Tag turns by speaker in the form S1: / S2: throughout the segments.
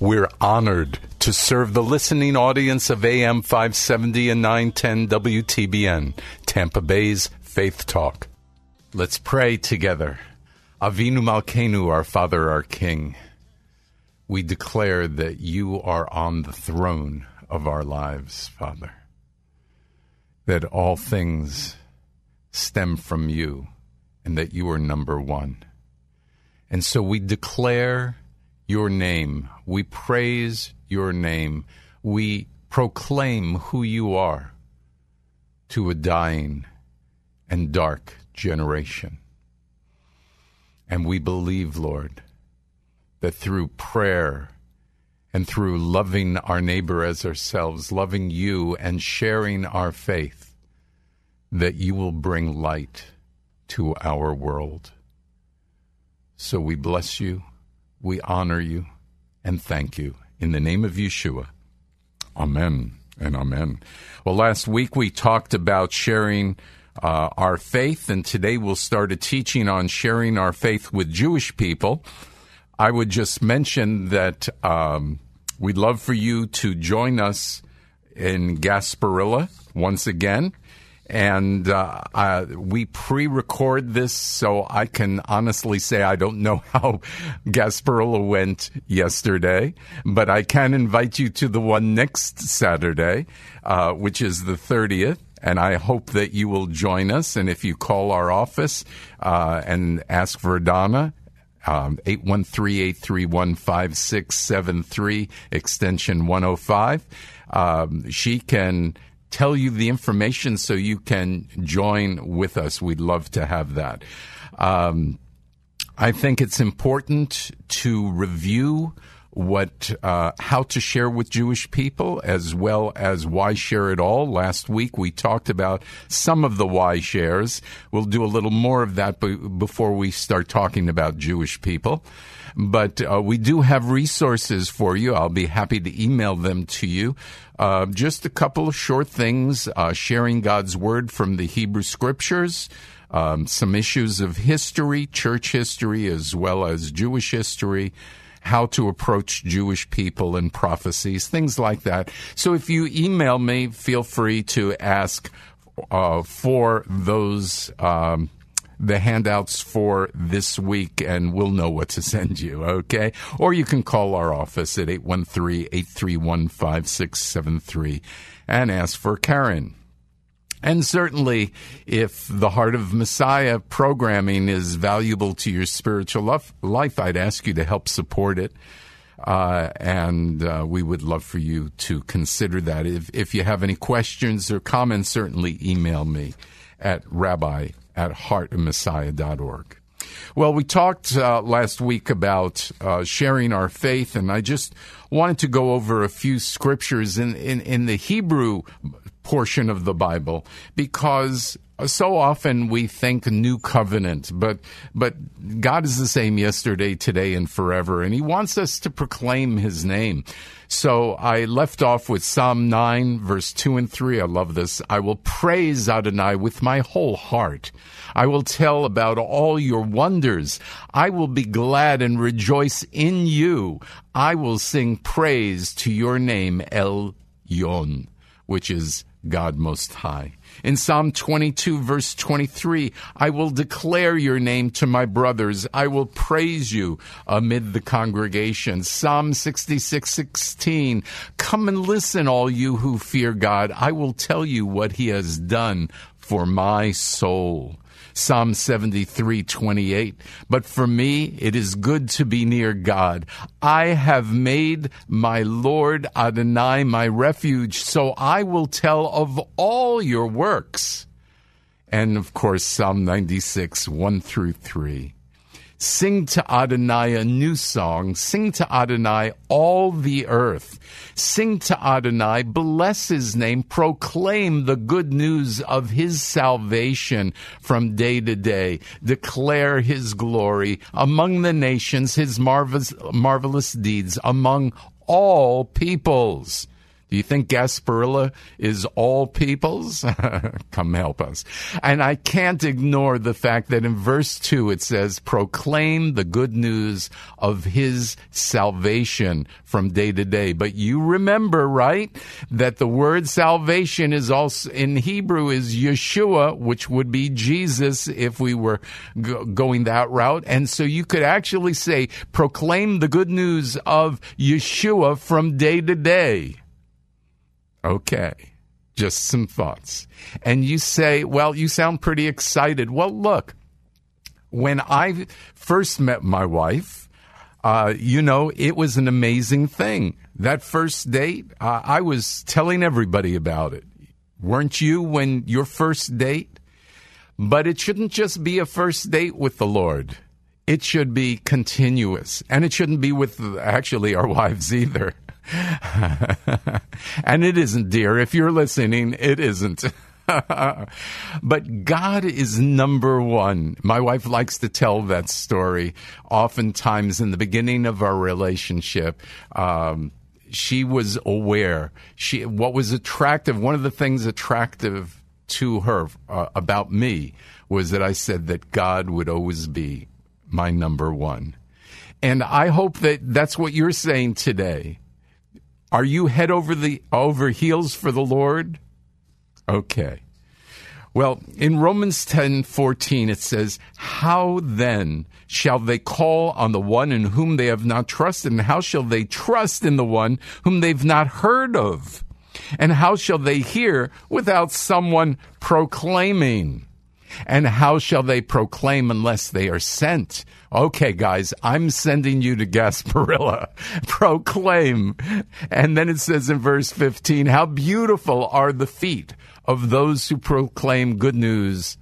S1: We're honored to serve the listening audience of AM 570 and 910 WTBN, Tampa Bay's Faith Talk. Let's pray together. Avinu Malkeinu, our Father, our King. We declare that you are on the throne of our lives, Father. That all things stem from you and that you are number one. And so we declare your name. We praise your name. We proclaim who you are to a dying and dark generation. And we believe, Lord, that through prayer and through loving our neighbor as ourselves, loving you and sharing our faith, that you will bring light to our world. So we bless you, we honor you, and thank you. In the name of Yeshua. Amen and amen. Well, last week we talked about sharing uh, our faith, and today we'll start a teaching on sharing our faith with Jewish people. I would just mention that um, we'd love for you to join us in Gasparilla once again. And uh, uh, we pre record this, so I can honestly say I don't know how Gasparilla went yesterday, but I can invite you to the one next Saturday, uh, which is the 30th and I hope that you will join us. And if you call our office uh, and ask for Donna, um, 813-831-5673, extension 105, um, she can tell you the information so you can join with us. We'd love to have that. Um, I think it's important to review what uh, how to share with Jewish people as well as why share it all. Last week we talked about some of the why shares. We'll do a little more of that b- before we start talking about Jewish people. But uh, we do have resources for you. I'll be happy to email them to you. Uh, just a couple of short things: uh, sharing God's word from the Hebrew Scriptures. Um, some issues of history, church history, as well as Jewish history, how to approach Jewish people and prophecies, things like that. So if you email me, feel free to ask uh, for those. Um, the handouts for this week and we'll know what to send you, okay? Or you can call our office at 813-831-5673 and ask for Karen. And certainly, if the Heart of Messiah programming is valuable to your spiritual life, I'd ask you to help support it. Uh, and uh, we would love for you to consider that. If, if you have any questions or comments, certainly email me at rabbi at heartofmessiah.org. Well, we talked uh, last week about uh, sharing our faith, and I just wanted to go over a few scriptures in, in, in the Hebrew portion of the Bible because so often we think new covenant, but but God is the same yesterday, today, and forever, and He wants us to proclaim His name. So I left off with Psalm 9, verse 2 and 3. I love this. I will praise Adonai with my whole heart. I will tell about all your wonders. I will be glad and rejoice in you. I will sing praise to your name, El Yon, which is God Most High. In Psalm 22, verse 23, I will declare your name to my brothers. I will praise you amid the congregation. Psalm 66, 16, come and listen, all you who fear God. I will tell you what he has done for my soul. Psalm 73, 28. But for me, it is good to be near God. I have made my Lord Adonai my refuge, so I will tell of all your works. And of course, Psalm 96, 1 through 3. Sing to Adonai a new song. Sing to Adonai all the earth. Sing to Adonai, bless his name, proclaim the good news of his salvation from day to day. Declare his glory among the nations, his marvelous, marvelous deeds among all peoples. Do you think Gasparilla is all peoples? Come help us. And I can't ignore the fact that in verse 2 it says, proclaim the good news of his salvation from day to day. But you remember, right, that the word salvation is also in Hebrew is Yeshua, which would be Jesus if we were going that route. And so you could actually say, proclaim the good news of Yeshua from day to day. Okay. Just some thoughts. And you say, well, you sound pretty excited. Well, look, when I first met my wife, uh, you know, it was an amazing thing. That first date, uh, I was telling everybody about it. Weren't you when your first date? But it shouldn't just be a first date with the Lord. It should be continuous. And it shouldn't be with actually our wives either. and it isn't, dear. If you're listening, it isn't. but God is number one. My wife likes to tell that story. Oftentimes, in the beginning of our relationship, um, she was aware. She what was attractive. One of the things attractive to her uh, about me was that I said that God would always be my number one. And I hope that that's what you're saying today are you head over the over heels for the Lord? Okay. Well, in Romans 10:14 it says, "How then shall they call on the one in whom they have not trusted, and how shall they trust in the one whom they've not heard of? And how shall they hear without someone proclaiming?" And how shall they proclaim unless they are sent? Okay, guys, I'm sending you to Gasparilla. proclaim. And then it says in verse 15, how beautiful are the feet of those who proclaim good news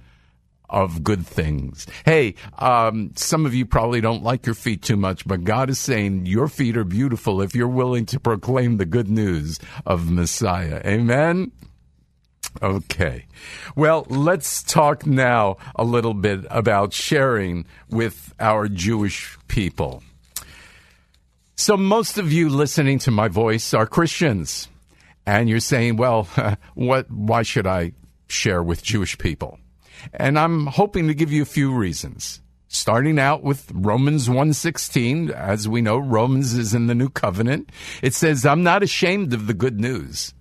S1: of good things. Hey, um, some of you probably don't like your feet too much, but God is saying your feet are beautiful if you're willing to proclaim the good news of Messiah. Amen. Okay. Well, let's talk now a little bit about sharing with our Jewish people. So, most of you listening to my voice are Christians, and you're saying, well, what, why should I share with Jewish people? And I'm hoping to give you a few reasons. Starting out with Romans 1:16, as we know Romans is in the new covenant. It says, "I'm not ashamed of the good news."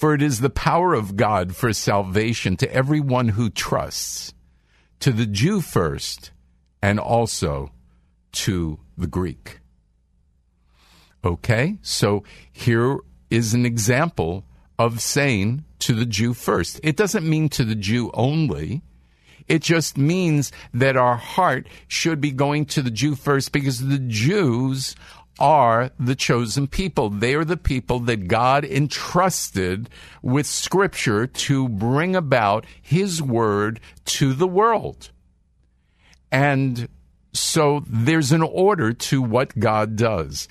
S1: For it is the power of God for salvation to everyone who trusts, to the Jew first, and also to the Greek. Okay, so here is an example of saying to the Jew first. It doesn't mean to the Jew only. It just means that our heart should be going to the Jew first because the Jews are the chosen people. They are the people that God entrusted with scripture to bring about his word to the world. And so there's an order to what God does.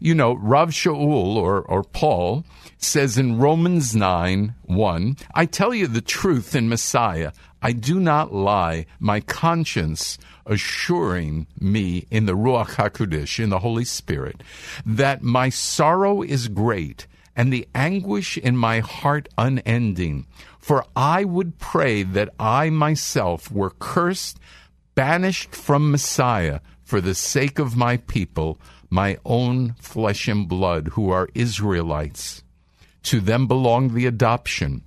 S1: you know, Rav Shaul or, or Paul says in Romans 9 1, I tell you the truth in Messiah. I do not lie. My conscience assuring me in the Ruach HaKodesh, in the Holy Spirit, that my sorrow is great and the anguish in my heart unending. For I would pray that I myself were cursed banished from Messiah for the sake of my people, my own flesh and blood, who are Israelites. To them belong the adoption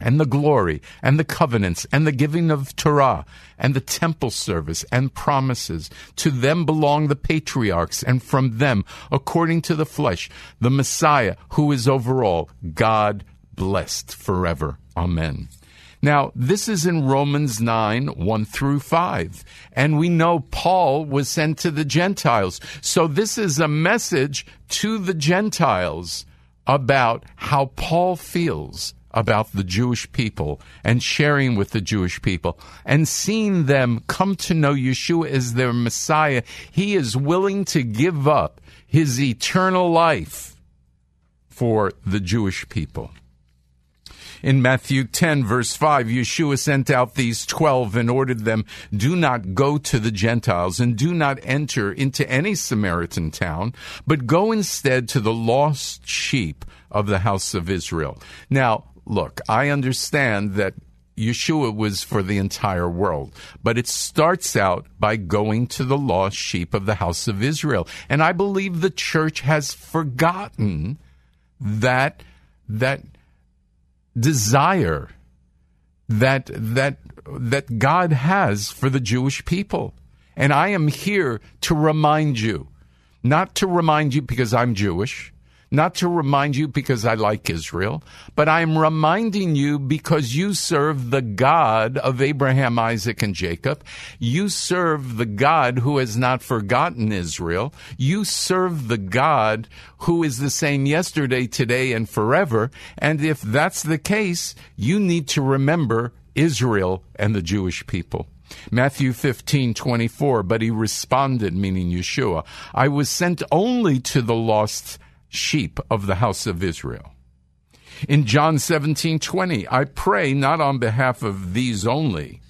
S1: and the glory and the covenants and the giving of Torah and the temple service and promises. To them belong the patriarchs, and from them, according to the flesh, the Messiah, who is over all, God blessed forever. Amen. Now, this is in Romans 9, 1 through 5. And we know Paul was sent to the Gentiles. So this is a message to the Gentiles about how Paul feels about the Jewish people and sharing with the Jewish people and seeing them come to know Yeshua as their Messiah. He is willing to give up his eternal life for the Jewish people. In Matthew 10, verse 5, Yeshua sent out these 12 and ordered them, Do not go to the Gentiles and do not enter into any Samaritan town, but go instead to the lost sheep of the house of Israel. Now, look, I understand that Yeshua was for the entire world. But it starts out by going to the lost sheep of the house of Israel. And I believe the church has forgotten that that desire that that that God has for the Jewish people. And I am here to remind you, not to remind you because I'm Jewish, not to remind you because I like Israel, but I'm reminding you because you serve the God of Abraham, Isaac, and Jacob. You serve the God who has not forgotten Israel. You serve the God who is the same yesterday, today, and forever. And if that's the case, you need to remember Israel and the Jewish people. Matthew 15, 24, but he responded, meaning Yeshua, I was sent only to the lost sheep of the house of Israel. In John 17 20, I pray not on behalf of these only,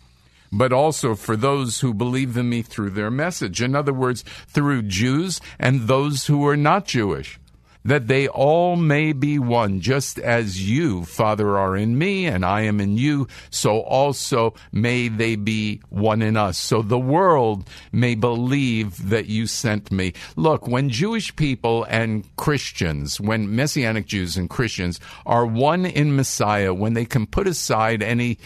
S1: but also for those who believe in me through their message. In other words, through Jews and those who are not Jewish that they all may be one, just as you, Father, are in me and I am in you, so also may they be one in us. So the world may believe that you sent me. Look, when Jewish people and Christians, when Messianic Jews and Christians are one in Messiah, when they can put aside any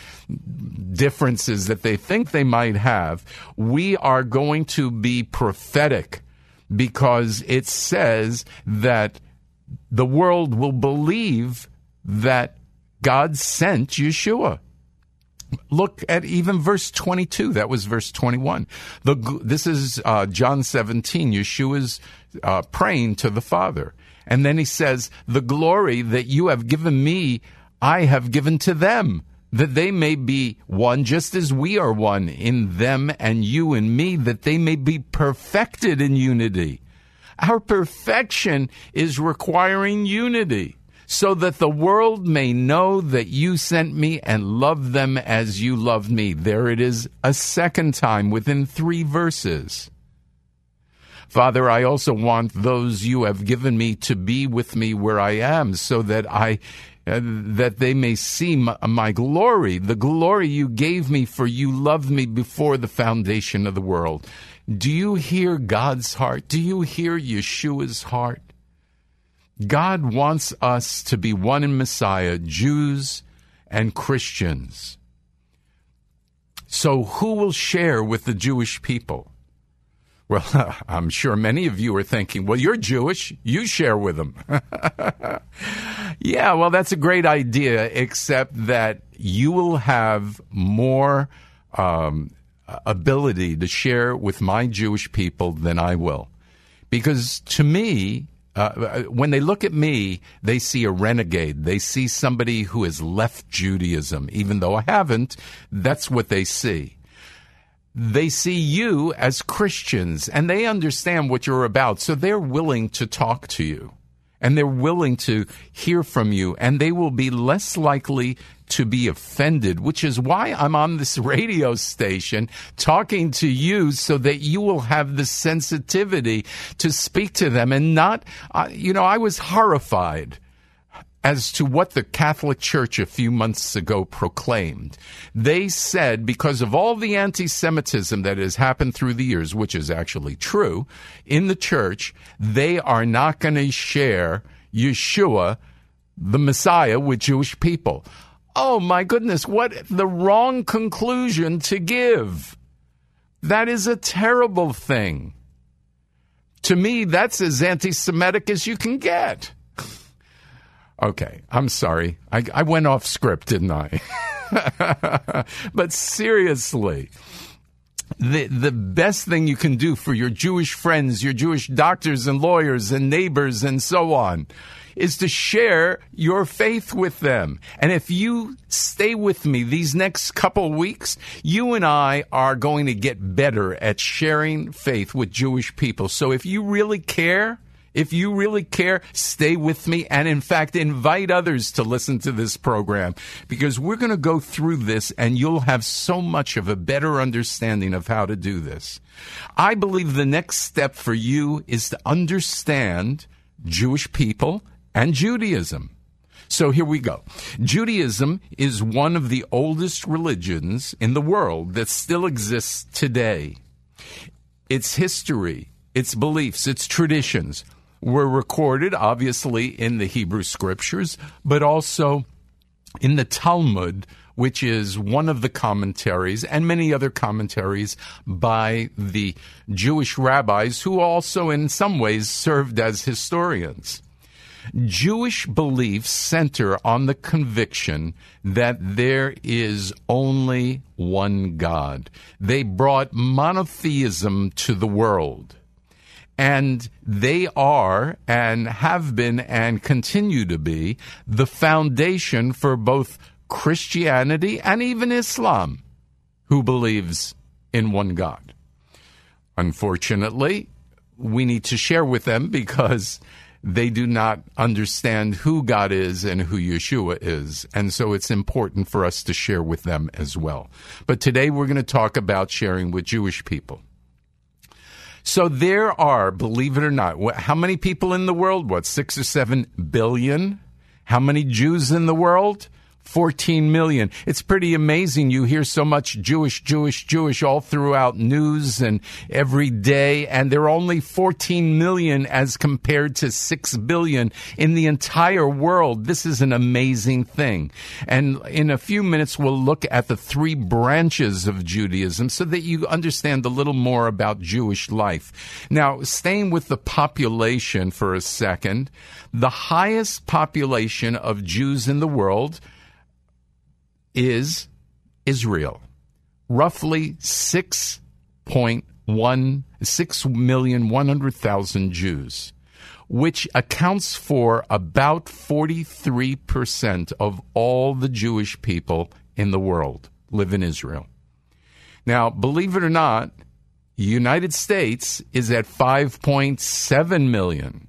S1: differences that they think they might have, we are going to be prophetic because it says that the world will believe that God sent Yeshua. Look at even verse 22. That was verse 21. The, this is uh, John 17. Yeshua's uh, praying to the Father. And then he says, The glory that you have given me, I have given to them, that they may be one just as we are one in them and you and me, that they may be perfected in unity. Our perfection is requiring unity so that the world may know that you sent me and love them as you loved me. There it is a second time within three verses. Father, I also want those you have given me to be with me where I am so that I uh, that they may see my, my, glory, the glory you gave me for you loved me before the foundation of the world. Do you hear God's heart? Do you hear Yeshua's heart? God wants us to be one in Messiah, Jews and Christians. So, who will share with the Jewish people? Well, I'm sure many of you are thinking, well, you're Jewish, you share with them. yeah, well, that's a great idea, except that you will have more um, ability to share with my Jewish people than I will. Because to me, uh, when they look at me, they see a renegade. They see somebody who has left Judaism. Even though I haven't, that's what they see. they see you as Christians and they understand what you're about. So they're willing to talk to you and they're willing to hear from you and they will be less likely to be offended, which is why I'm on this radio station talking to you so that you will have the sensitivity to speak to them and not, uh, you know, I was horrified as to what the Catholic Church a few months ago proclaimed. They said because of all the anti Semitism that has happened through the years, which is actually true, in the church, they are not going to share Yeshua, the Messiah, with Jewish people. Oh my goodness, what the wrong conclusion to give. That is a terrible thing. To me, that's as anti Semitic as you can get. Okay, I'm sorry. I, I went off script, didn't I? but seriously, the the best thing you can do for your Jewish friends, your Jewish doctors and lawyers and neighbors and so on is to share your faith with them. And if you stay with me these next couple weeks, you and I are going to get better at sharing faith with Jewish people. So if you really care, if you really care, stay with me and, in fact, invite others to listen to this program because we're going to go through this and you'll have so much of a better understanding of how to do this. I believe the next step for you is to understand Jewish people and Judaism. So here we go. Judaism is one of the oldest religions in the world that still exists today. Its history, its beliefs, its traditions were recorded, obviously, in the Hebrew scriptures, but also in the Talmud, which is one of the commentaries and many other commentaries by the Jewish rabbis who also, in some ways, served as historians. Jewish beliefs center on the conviction that there is only one God. They brought monotheism to the world and they are and have been and continue to be the foundation for both Christianity and even Islam, who believes in one God. Unfortunately, we need to share with them because they do not understand who God is and who Yeshua is. And so it's important for us to share with them as well. But today we're going to talk about sharing with Jewish people. So there are, believe it or not, how many people in the world? What, six or seven billion? How many Jews in the world? 14 million. It's pretty amazing. You hear so much Jewish, Jewish, Jewish all throughout news and every day, and there are only 14 million as compared to 6 billion in the entire world. This is an amazing thing. And in a few minutes, we'll look at the three branches of Judaism so that you understand a little more about Jewish life. Now, staying with the population for a second, the highest population of Jews in the world is Israel. Roughly 6.1, 6,100,000 Jews, which accounts for about 43% of all the Jewish people in the world live in Israel. Now, believe it or not, the United States is at 5.7 million.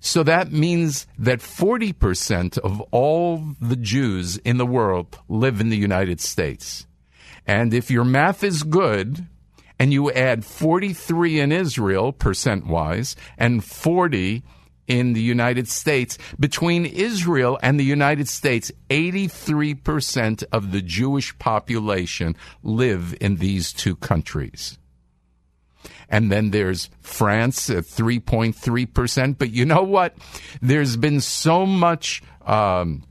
S1: So that means that 40% of all the Jews in the world live in the United States. And if your math is good, and you add 43 in Israel, percent wise, and 40 in the United States, between Israel and the United States, 83% of the Jewish population live in these two countries. And then there's France at 3.3%. But you know what? There's been so much. Um,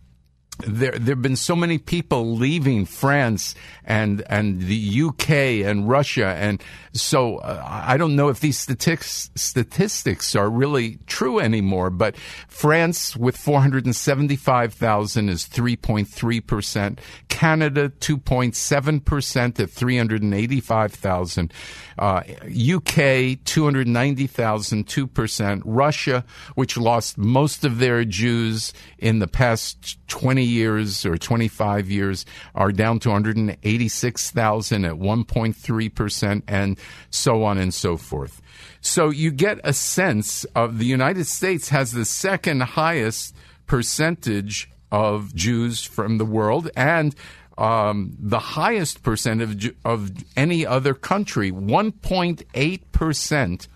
S1: there there have been so many people leaving France and and the UK and Russia and so uh, I don't know if these statistics statistics are really true anymore but France with 475,000 is 3.3% Canada 2.7% at 385,000 uh, UK 290,000 2% Russia which lost most of their Jews in the past 20 20 years or 25 years are down to 186,000 at 1.3%, and so on and so forth. So you get a sense of the United States has the second highest percentage of Jews from the world and um, the highest percentage of any other country, 1.8%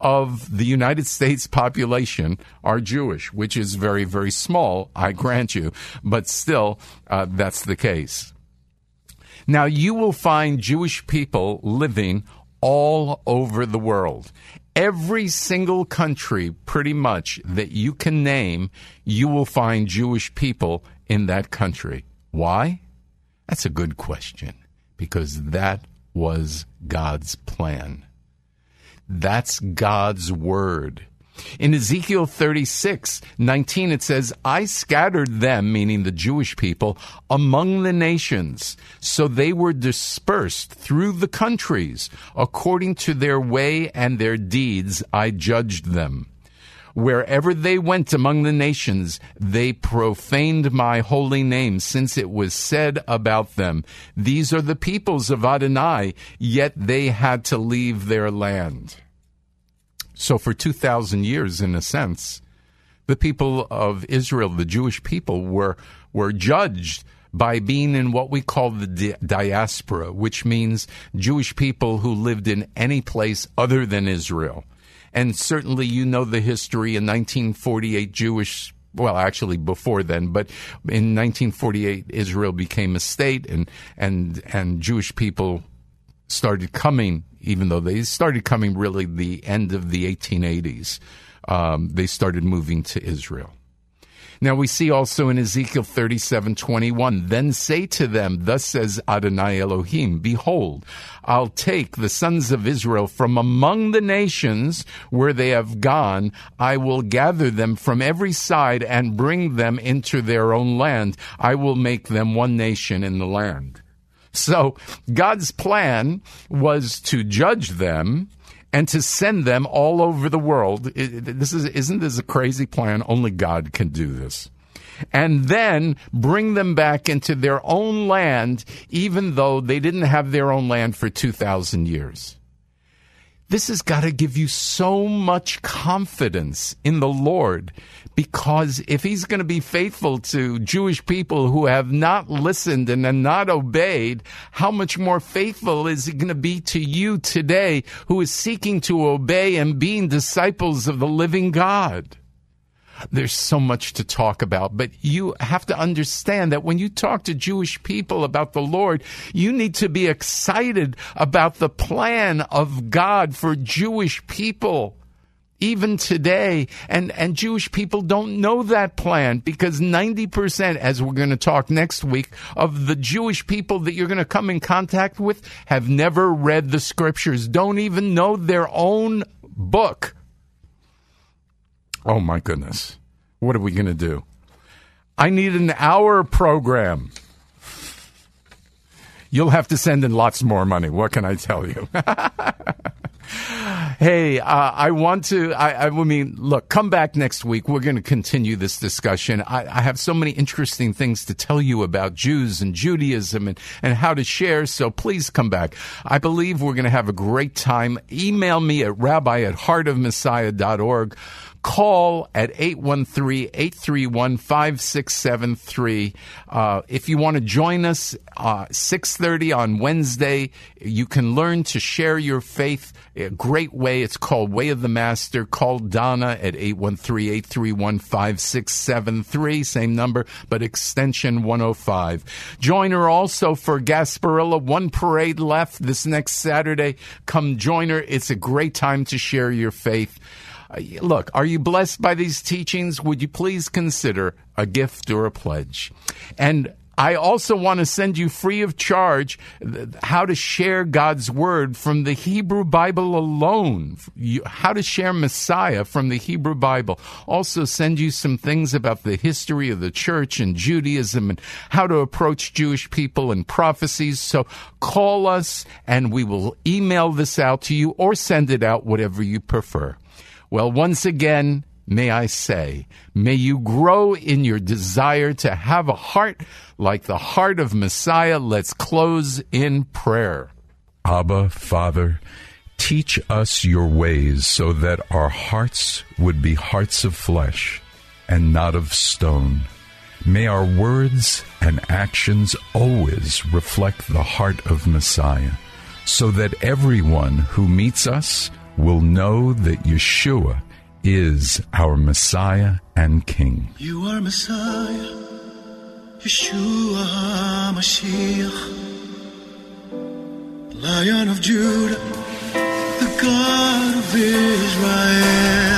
S1: of the United States population are Jewish, which is very, very small, I grant you, but still, uh, that's the case. Now, you will find Jewish people living all over the world. Every single country, pretty much, that you can name, you will find Jewish people in that country. Why? That's a good question, because that was God's plan. That's God's word. In Ezekiel 36, 19, it says, I scattered them, meaning the Jewish people, among the nations, so they were dispersed through the countries. According to their way and their deeds, I judged them. Wherever they went among the nations, they profaned my holy name, since it was said about them, These are the peoples of Adonai, yet they had to leave their land. So, for 2,000 years, in a sense, the people of Israel, the Jewish people, were, were judged by being in what we call the di- diaspora, which means Jewish people who lived in any place other than Israel. And certainly you know the history in 1948 Jewish well, actually before then, but in 1948, Israel became a state, and and and Jewish people started coming, even though they started coming really the end of the 1880s. Um, they started moving to Israel. Now we see also in Ezekiel 37 21, then say to them, Thus says Adonai Elohim, Behold, I'll take the sons of Israel from among the nations where they have gone. I will gather them from every side and bring them into their own land. I will make them one nation in the land. So God's plan was to judge them and to send them all over the world. This is, isn't this a crazy plan? Only God can do this. And then bring them back into their own land, even though they didn't have their own land for 2,000 years. This has got to give you so much confidence in the Lord because if he's going to be faithful to Jewish people who have not listened and have not obeyed, how much more faithful is he going to be to you today who is seeking to obey and being disciples of the living God? There's so much to talk about, but you have to understand that when you talk to Jewish people about the Lord, you need to be excited about the plan of God for Jewish people. Even today, and, and Jewish people don't know that plan because 90%, as we're going to talk next week, of the Jewish people that you're going to come in contact with have never read the scriptures, don't even know their own book. Oh my goodness. What are we going to do? I need an hour program. You'll have to send in lots more money. What can I tell you? hey, uh, I want to. I, I, mean, look, come back next week. We're going to continue this discussion. I, I, have so many interesting things to tell you about Jews and Judaism and, and how to share. So please come back. I believe we're going to have a great time. Email me at rabbi at heartofmessiah.org call at 813-831-5673. Uh, if you want to join us, uh, 6.30 on Wednesday, you can learn to share your faith. A great way. It's called Way of the Master. Call Donna at 813-831-5673. Same number, but extension 105. Join her also for Gasparilla. One parade left this next Saturday. Come join her. It's a great time to share your faith. Uh, look, are you blessed by these teachings? Would you please consider a gift or a pledge? And I also want to send you free of charge how to share God's word from the Hebrew Bible alone. how to share Messiah from the Hebrew Bible. Also send you some things about the history of the church and Judaism and how to approach Jewish people and prophecies. So call us and we will email this out to you or send it out, whatever you prefer. Well, once again, may I say, may you grow in your desire to have a heart like the heart of Messiah. Let's close in prayer. Abba, Father, teach us your ways so that our hearts would be hearts of flesh and not of stone. May our words and actions always reflect the heart of Messiah, so that everyone who meets us will know that Yeshua is our Messiah and King.
S2: You are Messiah, Yeshua HaMashiach, Lion of Judah, the God of Israel.